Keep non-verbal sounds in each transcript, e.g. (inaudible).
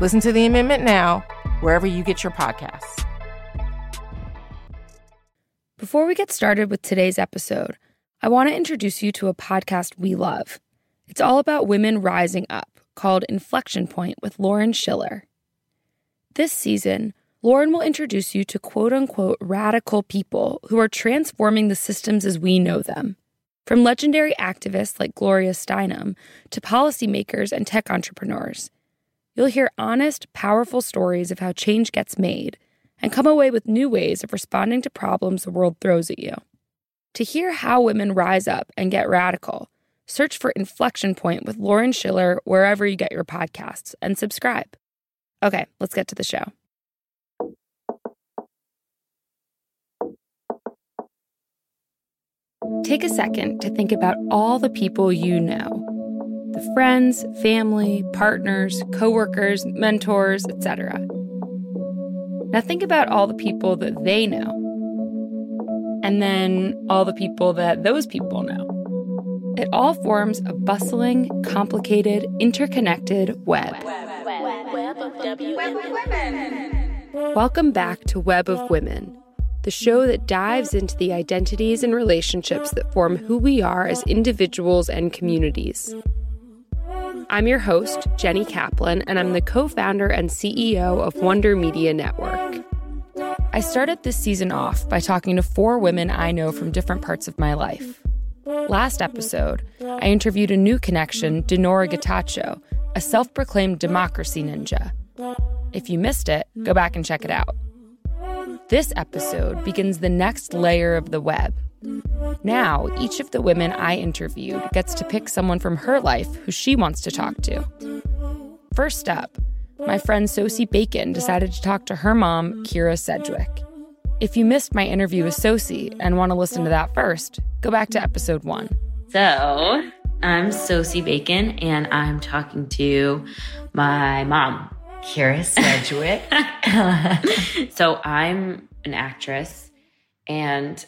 Listen to the amendment now, wherever you get your podcasts. Before we get started with today's episode, I want to introduce you to a podcast we love. It's all about women rising up, called Inflection Point with Lauren Schiller. This season, Lauren will introduce you to quote unquote radical people who are transforming the systems as we know them. From legendary activists like Gloria Steinem to policymakers and tech entrepreneurs, You'll hear honest, powerful stories of how change gets made and come away with new ways of responding to problems the world throws at you. To hear how women rise up and get radical, search for Inflection Point with Lauren Schiller wherever you get your podcasts and subscribe. Okay, let's get to the show. Take a second to think about all the people you know the friends, family, partners, coworkers, mentors, etc. Now think about all the people that they know. And then all the people that those people know. It all forms a bustling, complicated, interconnected web. Welcome back to Web of Women, the show that dives into the identities and relationships that form who we are as individuals and communities. I'm your host, Jenny Kaplan, and I'm the co founder and CEO of Wonder Media Network. I started this season off by talking to four women I know from different parts of my life. Last episode, I interviewed a new connection, Dinora Getachew, a self proclaimed democracy ninja. If you missed it, go back and check it out. This episode begins the next layer of the web now, each of the women I interviewed gets to pick someone from her life who she wants to talk to. First up, my friend Sosie Bacon decided to talk to her mom, Kyra Sedgwick. If you missed my interview with Sosie and want to listen to that first, go back to episode one. So, I'm Sosie Bacon, and I'm talking to my mom, Kyra Sedgwick. (laughs) (laughs) so, I'm an actress, and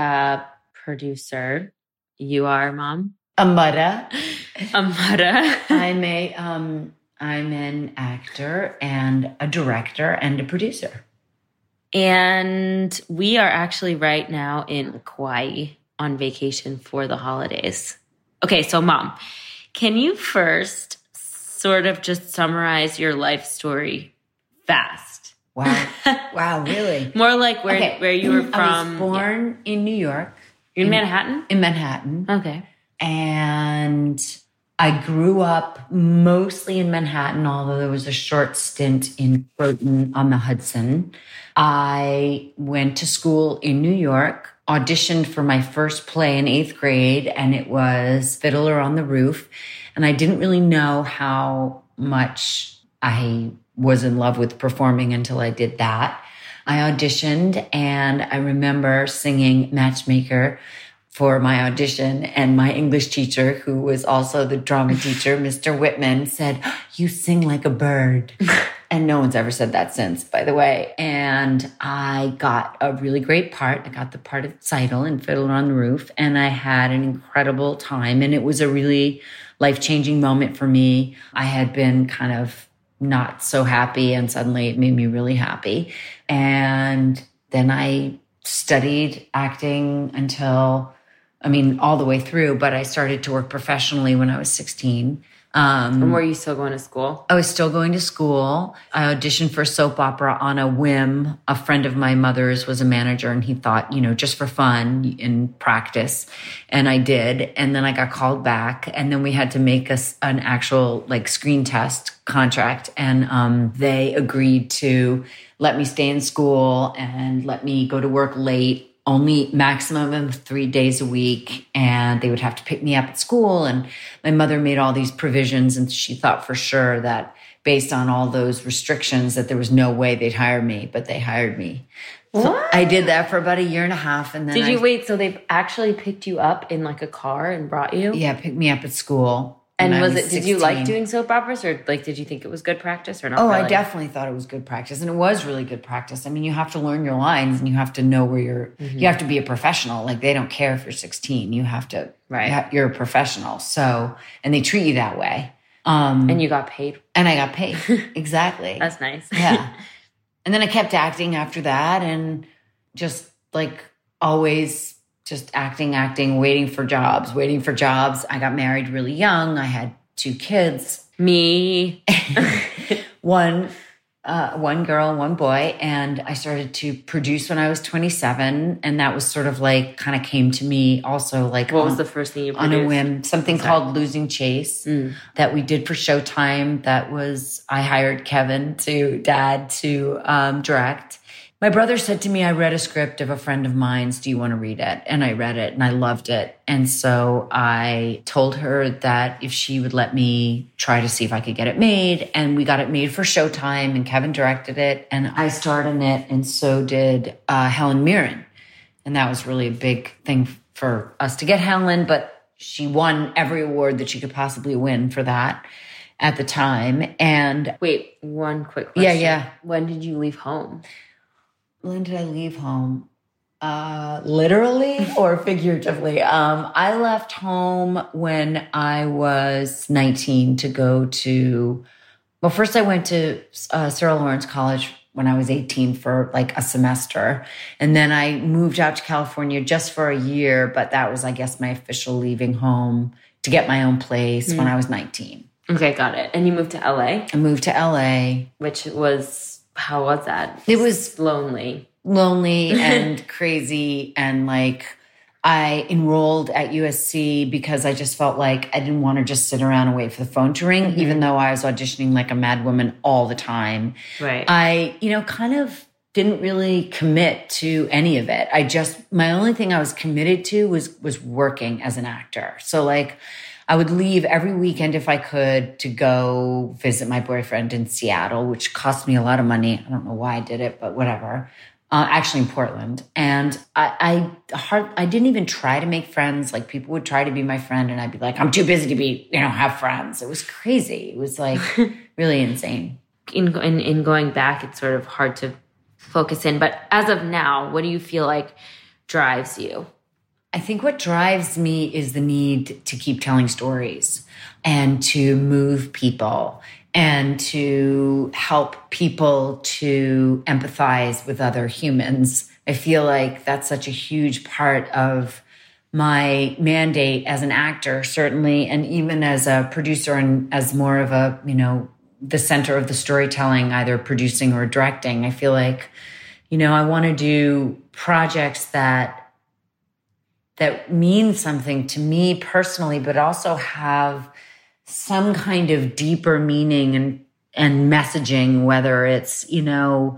uh, producer. You are mom? A mother. a mother. I'm a um I'm an actor and a director and a producer. And we are actually right now in Kauai on vacation for the holidays. Okay, so mom, can you first sort of just summarize your life story fast? Wow. (laughs) wow, really? More like where okay. where you were from. (clears throat) I was born yeah. in New York. In, in Manhattan? In Manhattan. Okay. And I grew up mostly in Manhattan, although there was a short stint in Croton on the Hudson. I went to school in New York, auditioned for my first play in eighth grade, and it was Fiddler on the Roof. And I didn't really know how much I was in love with performing until I did that. I auditioned and I remember singing Matchmaker for my audition. And my English teacher, who was also the drama teacher, Mr. Whitman, said, You sing like a bird. (laughs) and no one's ever said that since, by the way. And I got a really great part. I got the part of Tzeitel in Fiddler on the Roof, and I had an incredible time. And it was a really life changing moment for me. I had been kind of not so happy and suddenly it made me really happy. And then I studied acting until, I mean, all the way through, but I started to work professionally when I was 16. Um, and were you still going to school? I was still going to school. I auditioned for soap opera on a whim. A friend of my mother's was a manager and he thought, you know, just for fun in practice. And I did. And then I got called back and then we had to make us an actual like screen test contract. And um, they agreed to let me stay in school and let me go to work late only maximum of three days a week and they would have to pick me up at school and my mother made all these provisions and she thought for sure that based on all those restrictions that there was no way they'd hire me, but they hired me. So What? I did that for about a year and a half, and then Did you I- wait? So they've actually picked you up in like a car and brought you? Yeah, picked me up at school. And was it? Did you like doing soap operas, or like did you think it was good practice or not? Oh, I definitely thought it was good practice, and it was really good practice. I mean, you have to learn your lines, and you have to know where you're. You have to be a professional. Like they don't care if you're 16. You have to. Right. You're a professional, so and they treat you that way. Um, And you got paid. and I got paid (laughs) exactly. That's nice. yeah. (laughs) And then I kept acting after that, and just like always, just acting, acting, waiting for jobs, waiting for jobs. I got married really young. I had two kids. Me. (laughs) one uh, one girl, one boy, and I started to produce when I was 27, and that was sort of like kind of came to me also like What was the first thing you produced? on a whim, something called Losing Chase Mm. that we did for Showtime. That was I hired Kevin to dad to um, direct. My brother said to me, I read a script of a friend of mine's. Do you want to read it? And I read it and I loved it. And so I told her that if she would let me try to see if I could get it made. And we got it made for Showtime and Kevin directed it and I starred in it. And so did uh, Helen Mirren. And that was really a big thing for us to get Helen, but she won every award that she could possibly win for that at the time. And Wait, one quick Yeah, yeah. When did you leave home? When did I leave home? Uh, literally or figuratively? Um, I left home when I was 19 to go to, well, first I went to uh, Sarah Lawrence College when I was 18 for like a semester. And then I moved out to California just for a year, but that was, I guess, my official leaving home to get my own place when I was 19. Okay, got it. And you moved to LA, I moved to LA. which was how was that? It was lonely. lonely (laughs) and crazy and like I enrolled at USC because I just felt like I didn't want to just sit around and wait for the phone to ring, even mm-hmm. though I was auditioning like a mad woman all the time. Right. I, you know, kind of didn't really commit to any of it. I just my only thing I was committed to was was working as an actor. So like I would leave every weekend if I could to go visit my boyfriend in Seattle, which cost me a lot of money. I don't know why I did it, but whatever. Uh, actually in Portland, and I, I hard, I didn't even try to make friends. Like people would try to be my friend, and I'd be like, I'm too busy to be, you know, have friends. It was crazy. It was like (laughs) really insane. in, in in going back, it's sort of hard to focus in. But as of now, what do you feel like drives you? I think what drives me is the need to keep telling stories and to move people and to help people to empathize with other humans. I feel like that's such a huge part of my mandate as an actor, certainly, and even as a producer and as more of a, you know, the center of the storytelling, either producing or directing. I feel like, you know, I want to do projects that that mean something to me personally, but also have some kind of deeper meaning and and messaging, whether it's, you know,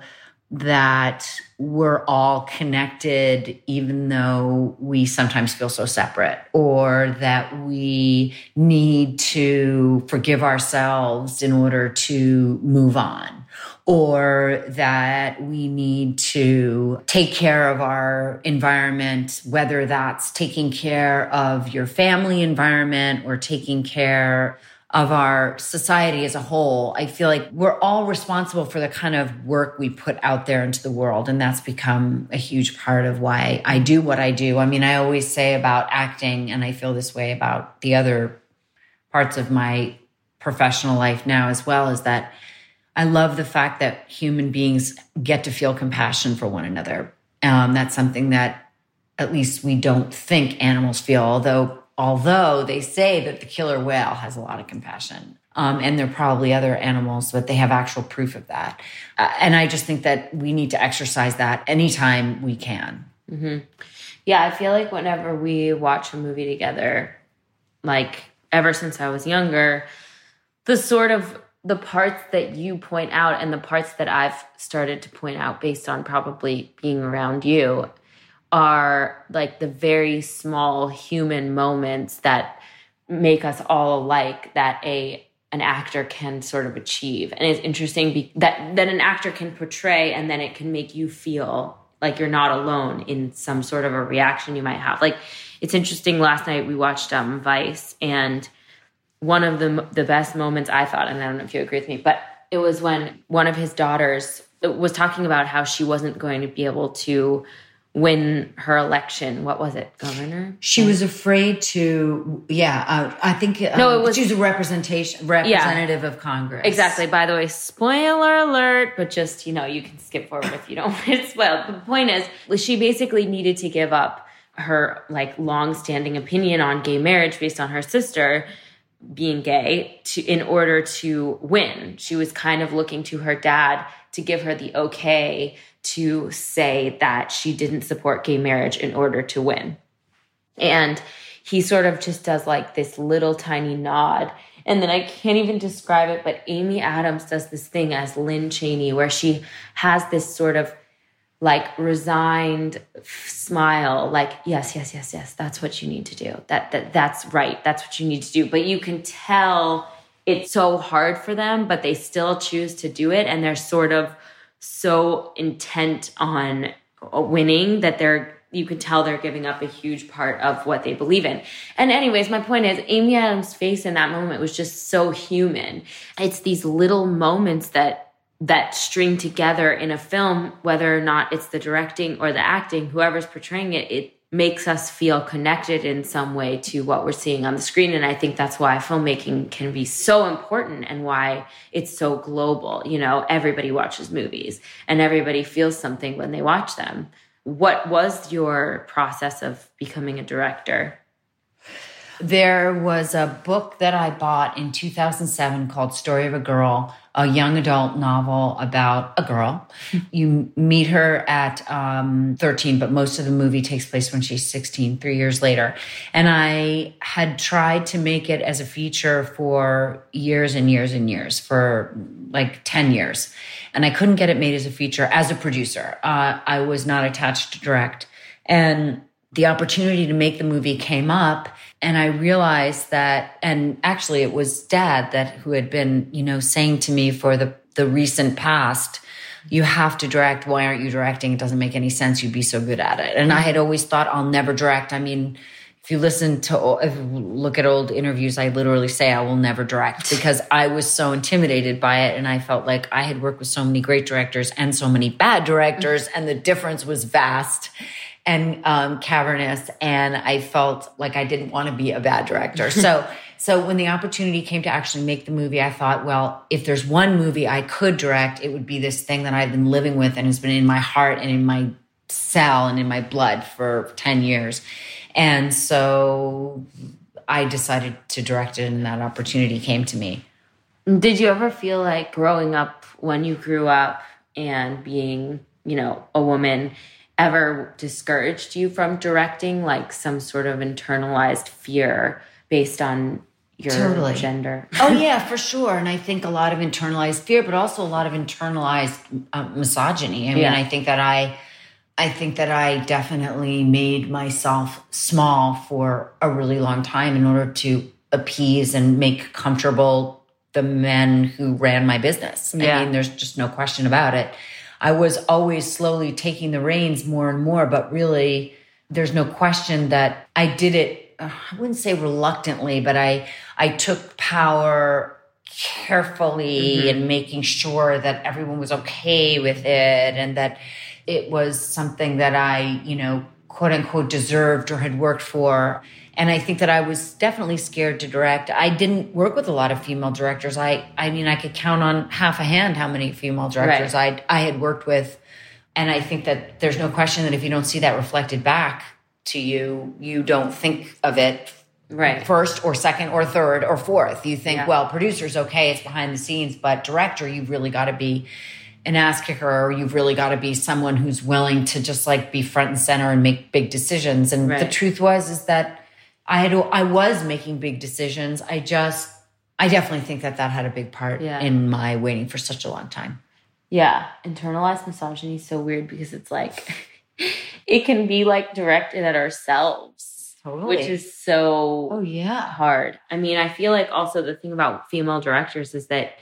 that we're all connected, even though we sometimes feel so separate, or that we need to forgive ourselves in order to move on, or that we need to take care of our environment, whether that's taking care of your family environment or taking care of our society as a whole. I feel like we're all responsible for the kind of work we put out there into the world. And that's become a huge part of why I do what I do. I mean, I always say about acting, and I feel this way about the other parts of my professional life now as well, is that I love the fact that human beings get to feel compassion for one another. Um, that's something that at least we don't think animals feel, although although they say that the killer whale has a lot of compassion. Um, and there are probably other animals, but they have actual proof of that. Uh, and I just think that we need to exercise that anytime we can. Yeah, I feel like whenever we watch a movie together, like ever since I was younger, the sort of the parts that you point out and the parts that I've started to point out based on probably being around you are like the very small human moments that make us all alike that a an actor can sort of achieve. And it's interesting be- that that an actor can portray and then it can make you feel like you're not alone in some sort of a reaction you might have. Like it's interesting last night we watched um Vice and one of the the best moments I thought and I don't know if you agree with me, but it was when one of his daughters was talking about how she wasn't going to be able to win her election. What was it, governor? She was afraid to. Yeah, uh, I think. Uh, No, it was- She was a representation representative of Congress. Exactly. By the way, spoiler alert, but just, you know, you can skip forward if you don't want it spoiled. The point is, she basically needed to give up her like long-standing opinion on gay marriage based on her sister being gay to in order to win. She was kind of looking to her dad to give her the okay to say that she didn't support gay marriage in order to win. And he sort of just does like this little tiny nod. And then I can't even describe it, but Amy Adams does this thing as Lynne Cheney where she has this sort of like resigned smile like yes yes yes yes that's what you need to do that, that that's right that's what you need to do but you can tell it's so hard for them but they still choose to do it and they're sort of so intent on uh, winning that they're you can tell they're giving up a huge part of what they believe in. And anyways, my point is Amy Adams' face in that moment was just so human. It's these little moments that that string together in a film whether or not it's the directing or the acting, whoever's portraying it, it makes us feel connected in some way to what we're seeing on the screen. And i think that's why filmmaking can be so important and why it's so global. You know everybody watches movies and everybody feels something when they watch them. What was your process of becoming a director There was a book that I bought in 2007 called Story of a Girl, a young adult novel about a girl. you meet her at um, 13, but most of the movie takes place when she's 16, three years later. And I had tried to make it as a feature for years and years and years, for like 10 years. And I couldn't get it made as a feature as a producer. Uh, I was not attached to direct. And the opportunity to make the movie came up and i realized that and actually it was dad that who had been you know saying to me for the the recent past you have to direct. Why aren't you directing? It doesn't make any sense. You'd be so good at it. And i had always thought i'll never direct. I mean if you listen to if you look at old interviews i literally say i will never direct because (laughs) i was so intimidated by it and i felt like i had worked with so many great directors and so many bad directors and the difference was vast and um, cavernous and i felt like i didn't want to be a bad director. So (laughs) so when the opportunity came to actually make the movie i thought well if there's one movie i could direct it would be this thing that i've been living with and has been in my heart and in my cell and in my blood for 10 years. And so i decided to direct it and that opportunity came to me. Did you ever feel like growing up when you grew up and being, you know, a woman ever discouraged you from directing like some sort of internalized fear based on your Totally. gender? (laughs) oh yeah for sure and i think a lot of internalized fear but also a lot of internalized uh, misogyny i mean Yeah. i think that i i think that i definitely made myself small for a really long time in order to appease and make comfortable the men who ran my business Yeah. i mean there's just no question about it i was always slowly taking the reins more and more but really there's no question that i did it uh, i wouldn't say reluctantly but i i took power carefully and making sure that everyone was okay with it and that it was something that i you know quote unquote deserved or had worked for and i think that i was definitely scared to direct i didn't work with a lot of female directors i i mean i could count on half a hand how many female directors i i had worked with and I think that there's no question that if you don't see that reflected back to you, you don't think of it Right. first or second or third or fourth. You think, Yeah. well, producer's okay, it's behind the scenes, but director, you've really got to be an ass kicker or you've really got to be someone who's willing to just like be front and center and make big decisions. And the truth was is that I had I was making big decisions. I just I definitely think that that had a big part Yeah. in my waiting for such a long time. Yeah, internalized misogyny is so weird because it's like (laughs) it can be like directed at ourselves. Totally. which is so oh yeah. hard. I mean, I feel like also the thing about female directors is that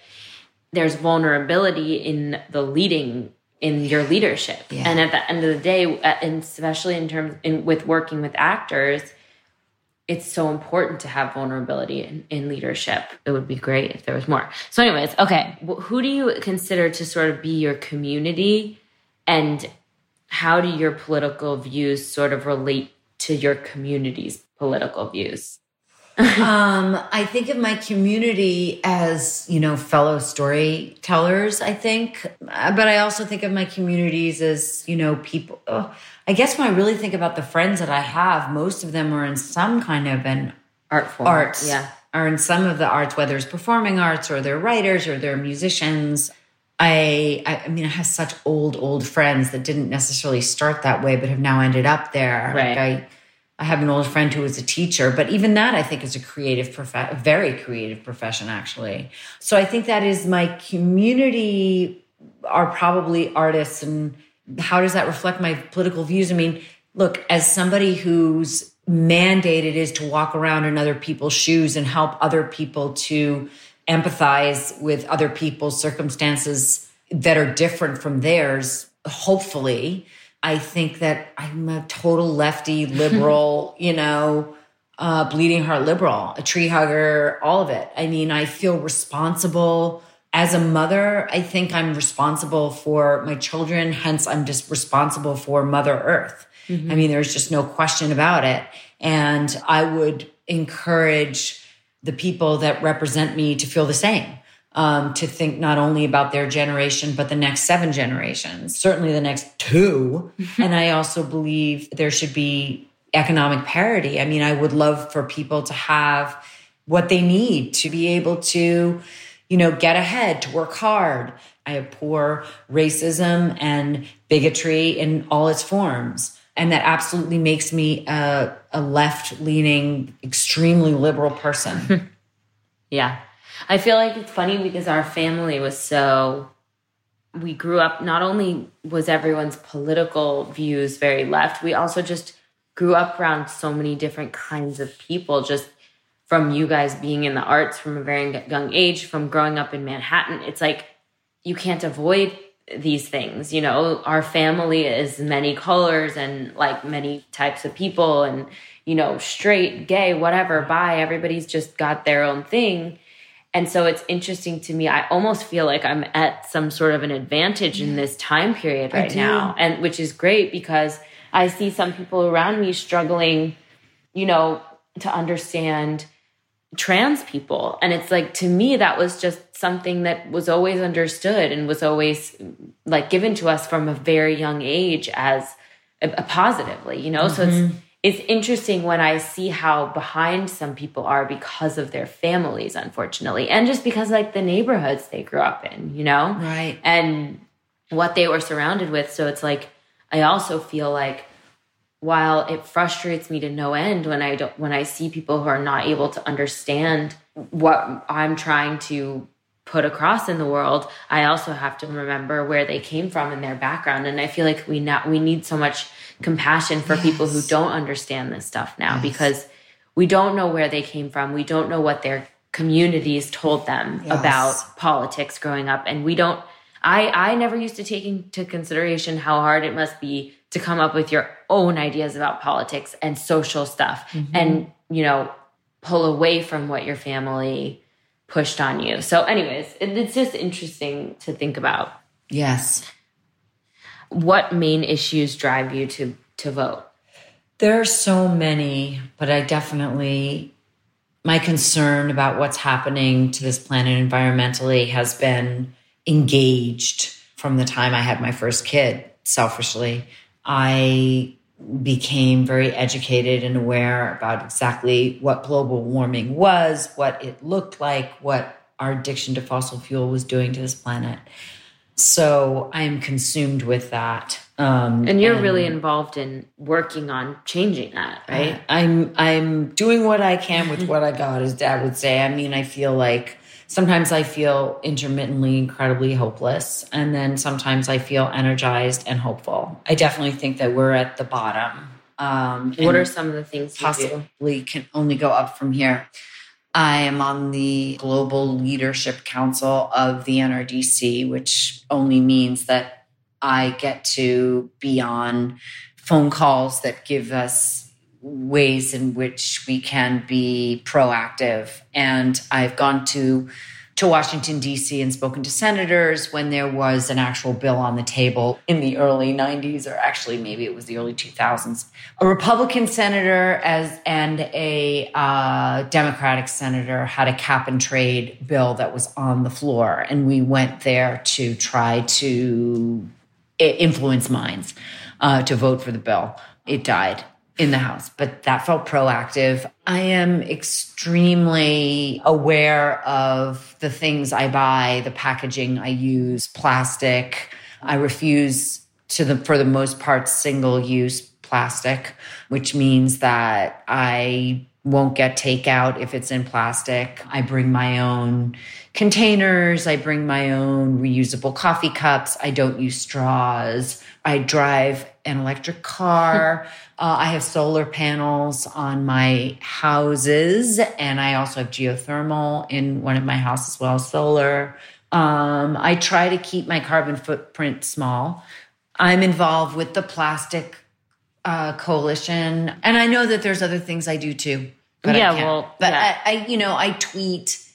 there's vulnerability in the leading in your leadership. Yeah. And at the end of the day, uh, and especially in terms in with working with actors, it's so important to have vulnerability in, in leadership. It would be great if there was more. So, anyways, okay, who do you consider to sort of be your community, and how do your political views sort of relate to your community's political views? (laughs) um, I think of my community as, you know, fellow storytellers, I think. Uh, But I also think of my communities as, you know, people. Oh, I guess when I really think about the friends that I have, most of them are in some kind of an Art form, arts. yeah. Are in some of the arts, whether it's performing arts or they're writers or they're musicians. I, I I mean, I have such old, old friends that didn't necessarily start that way, but have now ended up there. Right. Like I, I have an old friend who was a teacher, but even that I think is a creative prof, very creative profession, actually. So I think that is my community are probably artists, and how does that reflect my political views? I mean, look, as somebody whose mandate it is to walk around in other people's shoes and help other people to empathize with other people's circumstances that are different from theirs, hopefully. I think that I'm a total lefty, liberal, (laughs) you know, uh, bleeding heart liberal, a tree hugger, all of it. I mean, I feel responsible as a mother. I think I'm responsible for my children. Hence, I'm just responsible for Mother Earth. I mean, there's just no question about it. And I would encourage the people that represent me to feel the same. Um, to think not only about their generation, but the next seven generations, certainly the next two. (laughs) and I also believe there should be economic parity. I mean, I would love for people to have what they need to be able to, you know, get ahead, to work hard. I abhor racism and bigotry in all its forms. And that absolutely makes me a, a left leaning, extremely liberal person. (laughs) Yeah. I feel like it's funny because our family was so we grew up not only was everyone's political views very left, we also just grew up around so many different kinds of people just from you guys being in the arts from a very young age, from growing up in Manhattan. It's like you can't avoid these things, you know. Our family is many colors and like many types of people and you know, straight, gay, whatever, bi, everybody's just got their own thing. And so it's interesting to me. I almost feel like I'm at some sort of an advantage in this time period right now. And which is great because I see some people around me struggling, you know, to understand trans people. And it's like to me that was just something that was always understood and was always like given to us from a very young age as a, a positively, you know? So it's mm-hmm. It's interesting when I see how behind some people are because of their families, unfortunately, and just because like the neighborhoods they grew up in, you know? Right. And what they were surrounded with. So it's like I also feel like while it frustrates me to no end when I don't when I see people who are not able to understand what I'm trying to put across in the world, I also have to remember where they came from and their background. And I feel like we now we need so much compassion for people who don't understand this stuff now because we don't know where they came from. We don't know what their communities told them Yes. about politics growing up. And we don't I I never used to take into consideration how hard it must be to come up with your own ideas about politics and social stuff mm-hmm. and you know pull away from what your family pushed on you. So anyways, it, it's just interesting to think about Yes. what main issues drive you to to vote. There are so many, but I definitely, my concern about what's happening to this planet environmentally has been engaged from the time I had my first kid, selfishly. I became very educated and aware about exactly what global warming was, what it looked like, what our addiction to fossil fuel was doing to this planet. So I'm consumed with that. Um, And you're really involved in working on changing that, right? I'm I'm doing what I can with what I got, as Dad would say. I mean, I feel like sometimes I feel intermittently incredibly hopeless, and then sometimes I feel energized and hopeful. I definitely think that we're at the bottom Um, What are some of the things possibly can only go up from here. I am on the Global Leadership Council of the NRDC, which only means that I get to be on phone calls that give us ways in which we can be proactive. And I've gone to to Washington D.C. and spoken to senators when there was an actual bill on the table in the early '90s, or actually maybe it was the early 2000s. A Republican senator as and a uh, Democratic senator had a cap and trade bill that was on the floor, and we went there to try to influence minds uh, to vote for the bill. It died in the house, but that felt proactive. I am extremely aware of the things I buy, the packaging I use, plastic. I refuse to the for the most part single use plastic, which means that I won't get takeout if it's in plastic. I bring my own containers. I bring my own reusable coffee cups. I don't use straws. I drive an electric car. (laughs) Uh, I have solar panels on my houses, and I also have geothermal in one of my houses as well, solar. Um, I try to keep my carbon footprint small. I'm involved with the plastic uh, coalition, and I know that there's other things I do too. But Yeah, I well, but yeah. I, I, you know, I tweet,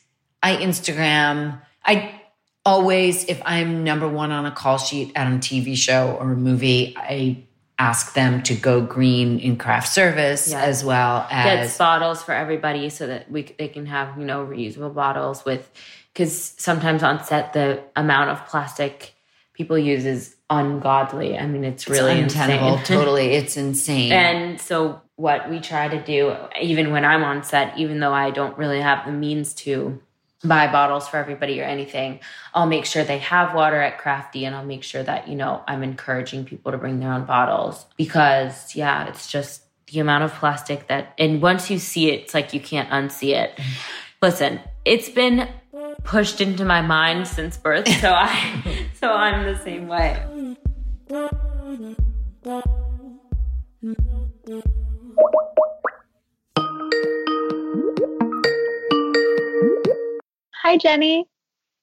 I Instagram, I always, if I'm number one on a call sheet at a TV show or a movie, I ask them to go green in craft service as well Get as bottles for everybody so that we they can have you know reusable bottles with because sometimes on set the amount of plastic people use is ungodly. I mean, it's really untenable. insane. (laughs) totally, it's insane. And so, what we try to do, even when I'm on set, even though I don't really have the means to buy bottles for everybody or anything, I'll make sure they have water at Crafty and I'll make sure that, you know, I'm encouraging people to bring their own bottles because, yeah, it's just the amount of plastic that, and once you see it, it's like you can't unsee it. Listen, it's been pushed into my mind since birth, so I, (laughs) so I'm the same way. Hi, Jenny.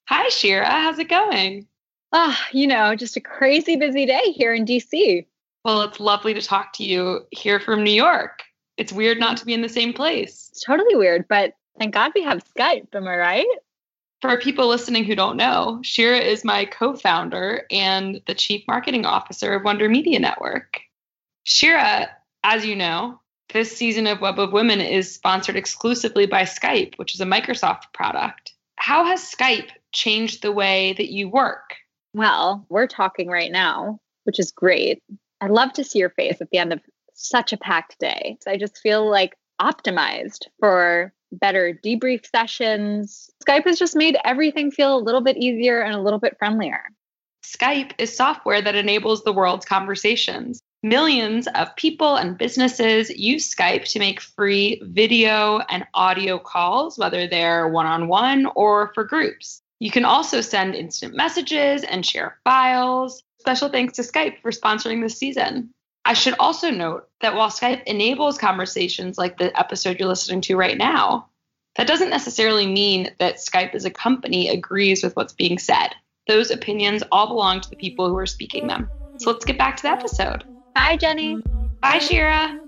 Hi, Shira. How's it going? Ah, you know, just a crazy busy day here in DC. Well, it's lovely to talk to you here from New York. It's weird not to be in the same place. It's totally weird, but thank God we have Skype. Am I right? For people listening who don't know, Shira is my co founder and the chief marketing officer of Wonder Media Network. Shira, as you know, this season of Web of Women is sponsored exclusively by Skype, which is a Microsoft product. How has Skype changed the way that you work? Well, we're talking right now, which is great. I love to see your face at the end of such a packed day. I just feel like optimized for better debrief sessions. Skype has just made everything feel a little bit easier and a little bit friendlier. Skype is software that enables the world's conversations. Millions of people and businesses use Skype to make free video and audio calls, whether they're one on one or for groups. You can also send instant messages and share files. Special thanks to Skype for sponsoring this season. I should also note that while Skype enables conversations like the episode you're listening to right now, that doesn't necessarily mean that Skype as a company agrees with what's being said. Those opinions all belong to the people who are speaking them. So let's get back to the episode. Hi, Jenny. Bye, Shira.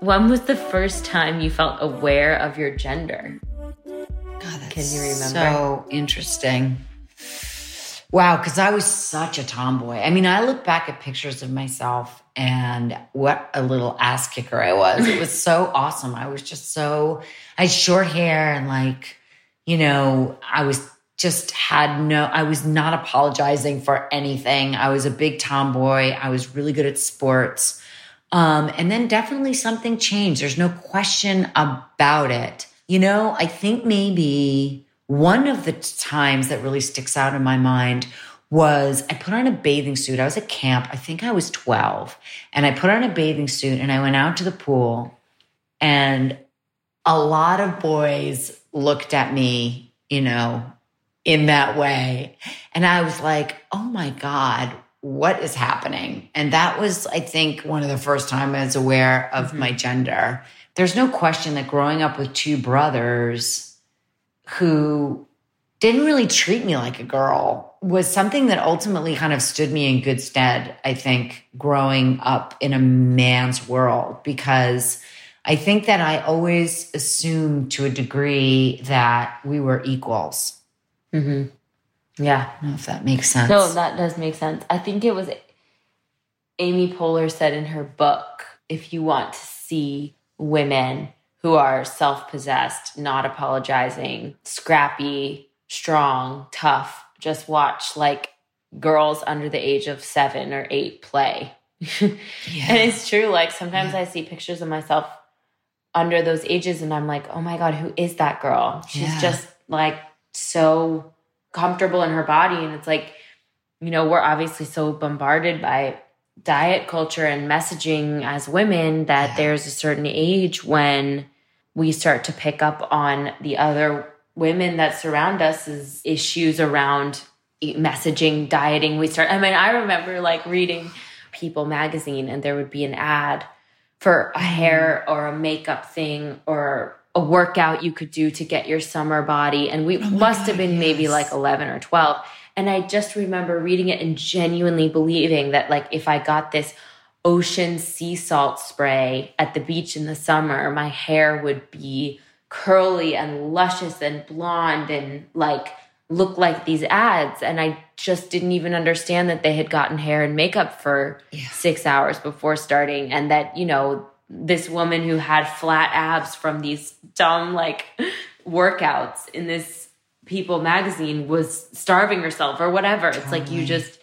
When was the first time you felt aware of your gender? God, that's Can you remember? So interesting. Wow, because I was such a tomboy. I mean, I look back at pictures of myself and what a little ass kicker I was. It was so awesome. I was just so, I had short hair and like, you know, I was just had no, I was not apologizing for anything. I was a big tomboy. I was really good at sports. Um, and then definitely something changed. There's no question about it. You know, I think maybe one of the times that really sticks out in my mind was I put on a bathing suit. I was at camp. I think I was 12. And I put on a bathing suit and I went out to the pool. And a lot of boys looked at me, you know, in that way. And I was like, oh my God, what is happening? And that was, I think, one of the first time I was aware of mm-hmm. my gender. There's no question that growing up with two brothers who didn't really treat me like a girl was something that ultimately kind of stood me in good stead, I think, growing up in a man's world, because I think that I always assumed to a degree that we were equals. Mm-hmm. Yeah. I don't know if that makes sense. No, that does make sense. I think it was Amy Poehler said in her book if you want to see women who are self possessed, not apologizing, scrappy, strong, tough, just watch like girls under the age of seven or eight play. yeah. (laughs) And it's true. Like sometimes yeah. I see pictures of myself under those ages and I'm like, oh my God, who is that girl? She's yeah. just like so comfortable in her body. And it's like, you know, we're obviously so bombarded by diet culture and messaging as women that yeah. there's a certain age when we start to pick up on the other women that surround us as issues around messaging, dieting. We start, I mean, I remember like reading People magazine and there would be an ad for a mm-hmm. hair or a makeup thing or a workout you could do to get your summer body. And we oh must God, have been yes. maybe like 11 or 12. And I just remember reading it and genuinely believing that, like, if I got this ocean sea salt spray at the beach in the summer, my hair would be curly and luscious and blonde and like look like these ads. And I just didn't even understand that they had gotten hair and makeup for yeah. six hours before starting and that, you know, this woman who had flat abs from these dumb like workouts in this people magazine was starving herself or whatever. Totally. it's like you just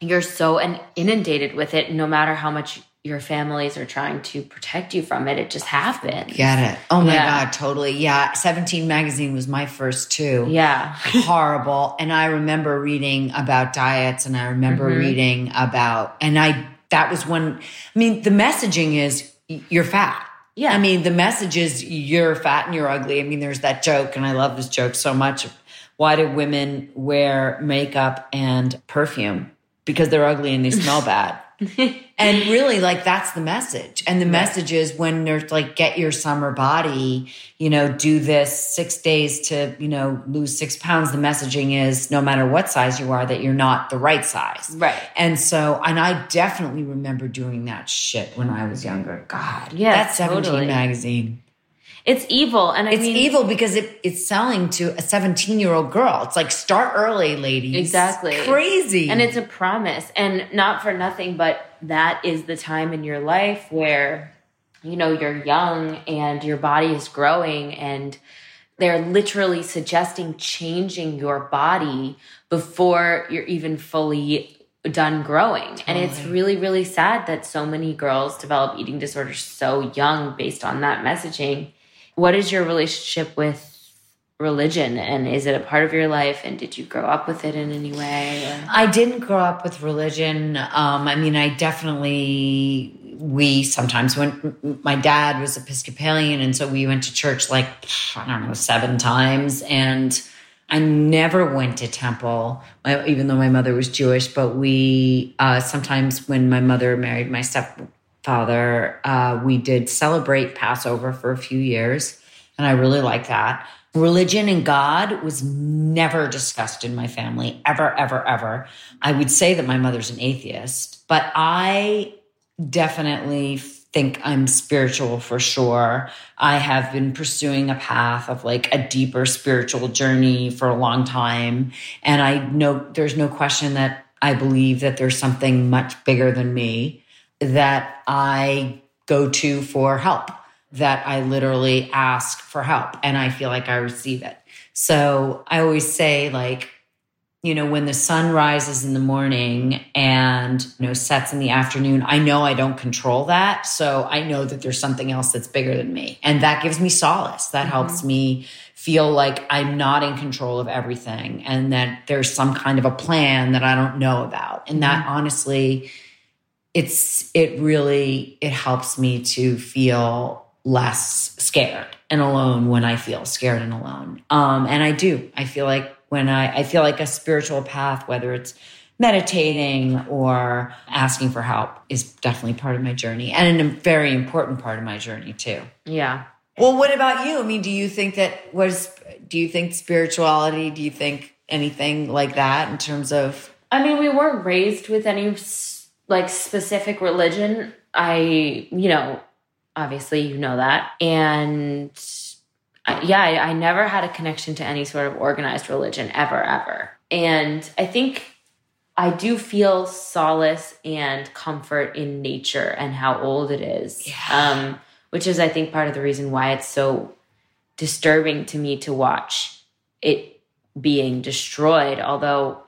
you're so inundated with it. No matter how much your families are trying to protect you from it it just happens. Get it. Oh my yeah. god totally. Yeah 17 magazine was my first too. Yeah. Horrible. And i remember reading about diets and i remember mm-hmm. reading about and i that was when i mean the messaging is you're fat. Yeah. I mean, the message is you're fat and you're ugly. I mean, there's that joke, and I love this joke so much. Why do women wear makeup and perfume? Because they're ugly and they smell (laughs) bad. (laughs) and really like that's the message. And the right. message is when there's like get your summer body you know do this six days to you know lose six pounds. The messaging is no matter what size you are that you're not the right size. Right. And so and i definitely remember doing that shit when i was younger. God yeah that's 17 totally. magazine it's evil, and I it's mean, evil because it, it's selling to a 17 year old girl. It's like start early, ladies. Exactly, crazy, and it's a promise, and not for nothing, but that is the time in your life where you know you're young and your body is growing, and they're literally suggesting changing your body before you're even fully done growing. Totally. And it's really, really sad that so many girls develop eating disorders so young based on that messaging. What is your relationship with religion? And is it a part of your life? And did you grow up with it in any way? Or? i didn't grow up with religion. Um, i mean i definitely we sometimes went my dad was episcopalian and so we went to church like i don't know seven times. And i never went to temple even though my mother was jewish but we uh, sometimes when my mother married my step father, uh, we did celebrate Passover for a few years, and I really like that. Religion and God was never discussed in my family, ever, ever, ever. I would say that my mother's an atheist, but I definitely think I'm spiritual for sure. I have been pursuing a path of like a deeper spiritual journey for a long time. And I know there's no question that I believe that there's something much bigger than me that I go to for help, that I literally ask for help and I feel like I receive it. So I always say, like, you know, when the sun rises in the morning and, you know, sets in the afternoon, I know I don't control that. So I know that there's something else that's bigger than me. And that gives me solace. That mm-hmm. helps me feel like I'm not in control of everything and that there's some kind of a plan that I don't know about. And that mm-hmm. honestly it's it really it helps me to feel less scared and alone when I feel scared and alone. Um, and I do. I feel like when I, I feel like a spiritual path, whether it's meditating or asking for help, is definitely part of my journey and a very important part of my journey, too. Yeah. Well, what about you? I mean, do you think that was, do you think spirituality, do you think anything like that in terms of? I mean, we weren't raised with any like specific religion. I, you know, obviously you know that. And yeah, I, I never had a connection to any sort of organized religion ever, ever. And I think I do feel solace and comfort in nature and how old it is. Yeah. Um, which is, I think, part of the reason why it's so disturbing to me to watch it being destroyed. Although,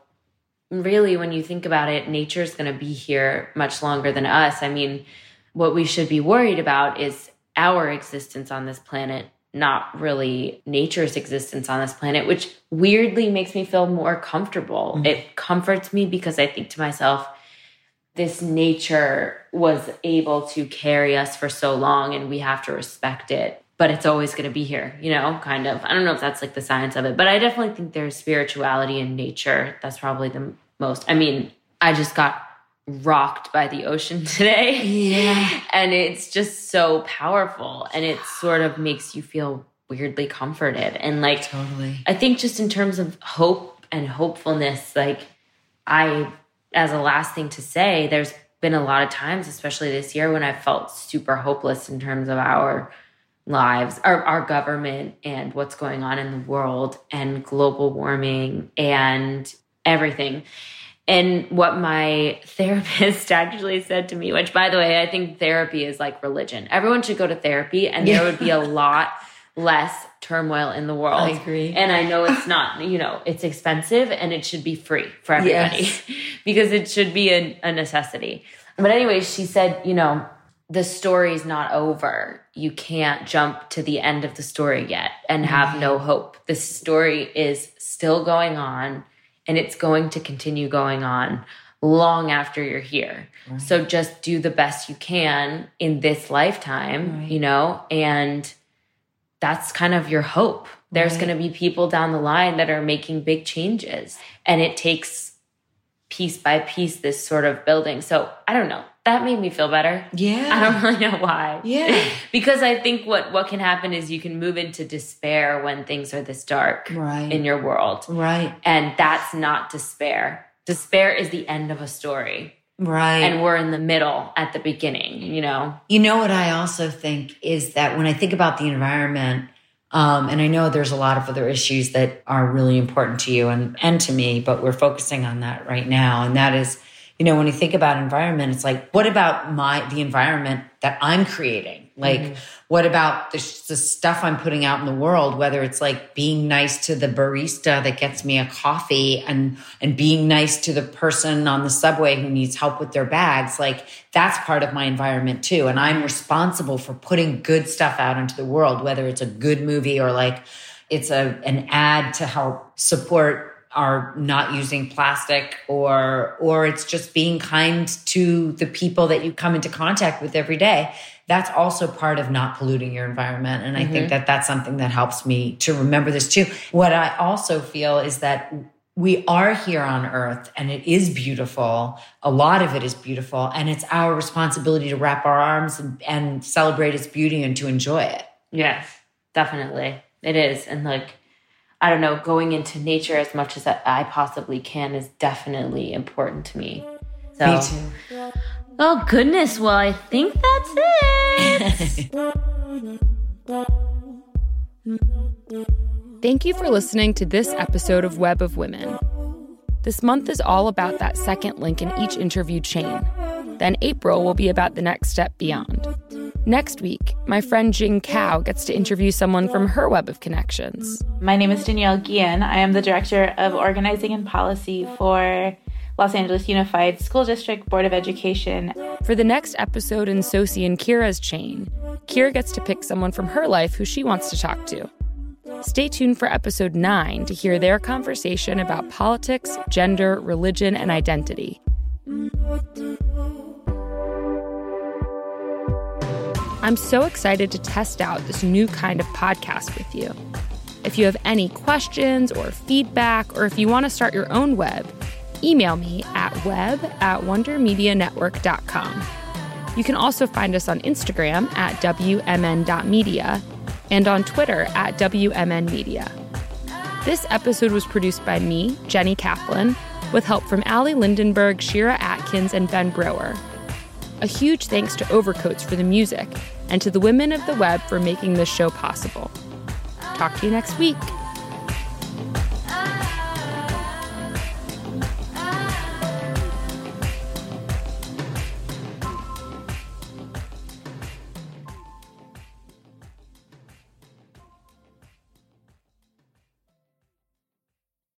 really, when you think about it, nature is going to be here much longer than us. I mean, what we should be worried about is our existence on this planet not really nature's existence on this planet, which weirdly makes me feel more comfortable. Mm-hmm. It comforts me because I think to myself, this nature was able to carry us for so long and we have to respect it. But it's always going to be here, you know, kind of. I don't know if that's like the science of it, but I definitely think there's spirituality in nature. That's probably the most. I mean, I just got rocked by the ocean (laughs) today. Yeah. and it's just so powerful and it sort of makes you feel weirdly comforted. And like totally. I think just in terms of hope and hopefulness, like I as a last thing to say, there's been a lot of times, especially this year, when I felt super hopeless in terms of our lives, our, our government and what's going on in the world and global warming and everything. And what my (laughs) therapist actually said to me, which by the way, I think therapy is like religion. Everyone should go to therapy and there would be a (laughs) lot less turmoil in the world. I agree. And I know it's not, you know, it's expensive and it should be free for everybody yes. (laughs) because it should be a, a necessity. But anyway, she said, you know, the story's not over. You can't jump to the end of the story yet and mm-hmm. have no hope. The story is still going on and it's going to continue going on long after you're here. Right. So just do the best you can in this lifetime, right. you know, and that's kind of your hope. There's right. going to be people down the line that are making big changes and it takes piece by piece this sort of building. So I don't know. That made me feel better. Yeah. I don't (laughs) really know why. Yeah. (laughs) because I think what what can happen is you can move into despair when things are this dark right. in your world. Right. And that's not despair. Despair is the end of a story. Right. And we're in the middle at the beginning, you know. You know what I also think is that when I think about the environment, um, and I know there's a lot of other issues that are really important to you and, and to me, but we're focusing on that right now. And that is, you know, when you think about environment, it's like, what about my, the environment that I'm creating? Like, mm-hmm. what about the, the, stuff I'm putting out in the world? Whether it's like being nice to the barista that gets me a coffee and, and being nice to the person on the subway who needs help with their bags. Like, that's part of my environment too. And I'm responsible for putting good stuff out into the world, whether it's a good movie or like it's a, an ad to help support are not using plastic or or it's just being kind to the people that you come into contact with every day that's also part of not polluting your environment. And I mm-hmm. think that that's something that helps me to remember this too. What I also feel is that we are here on earth and it is beautiful. A lot of it is beautiful. And it's our responsibility to wrap our arms and, and celebrate its beauty and to enjoy it. Yes, definitely. It is. And like, I don't know, going into nature as much as I possibly can is definitely important to me. So, me too. Oh, goodness. Well, I think that's it. (laughs) Thank you for listening to this episode of Web of Women. This month is all about that second link in each interview chain. Then April will be about the next step beyond. Next week, my friend Jing Cao gets to interview someone from her web of connections. My name is Danielle Guillen. I am the Director of Organizing and Policy for Los Angeles Unified School District Board of Education. For the next episode in Sosie and Kyra's chain, Kyra gets to pick someone from her life who she wants to talk to. Stay tuned for episode 9 to hear their conversation about politics, gender, religion, and identity. I'm so excited to test out this new kind of podcast with you. If you have any questions or feedback, or if you want to start your own web, email me at web at wondermedianetwork.com. You can also find us on Instagram at WMN.media and on Twitter at WMNmedia. This episode was produced by me, Jenny Kaplan, with help from Allie Lindenberg, Shira Atkins, and Ben Brower. A huge thanks to Overcoats for the music and to the women of the web for making this show possible. Talk to you next week.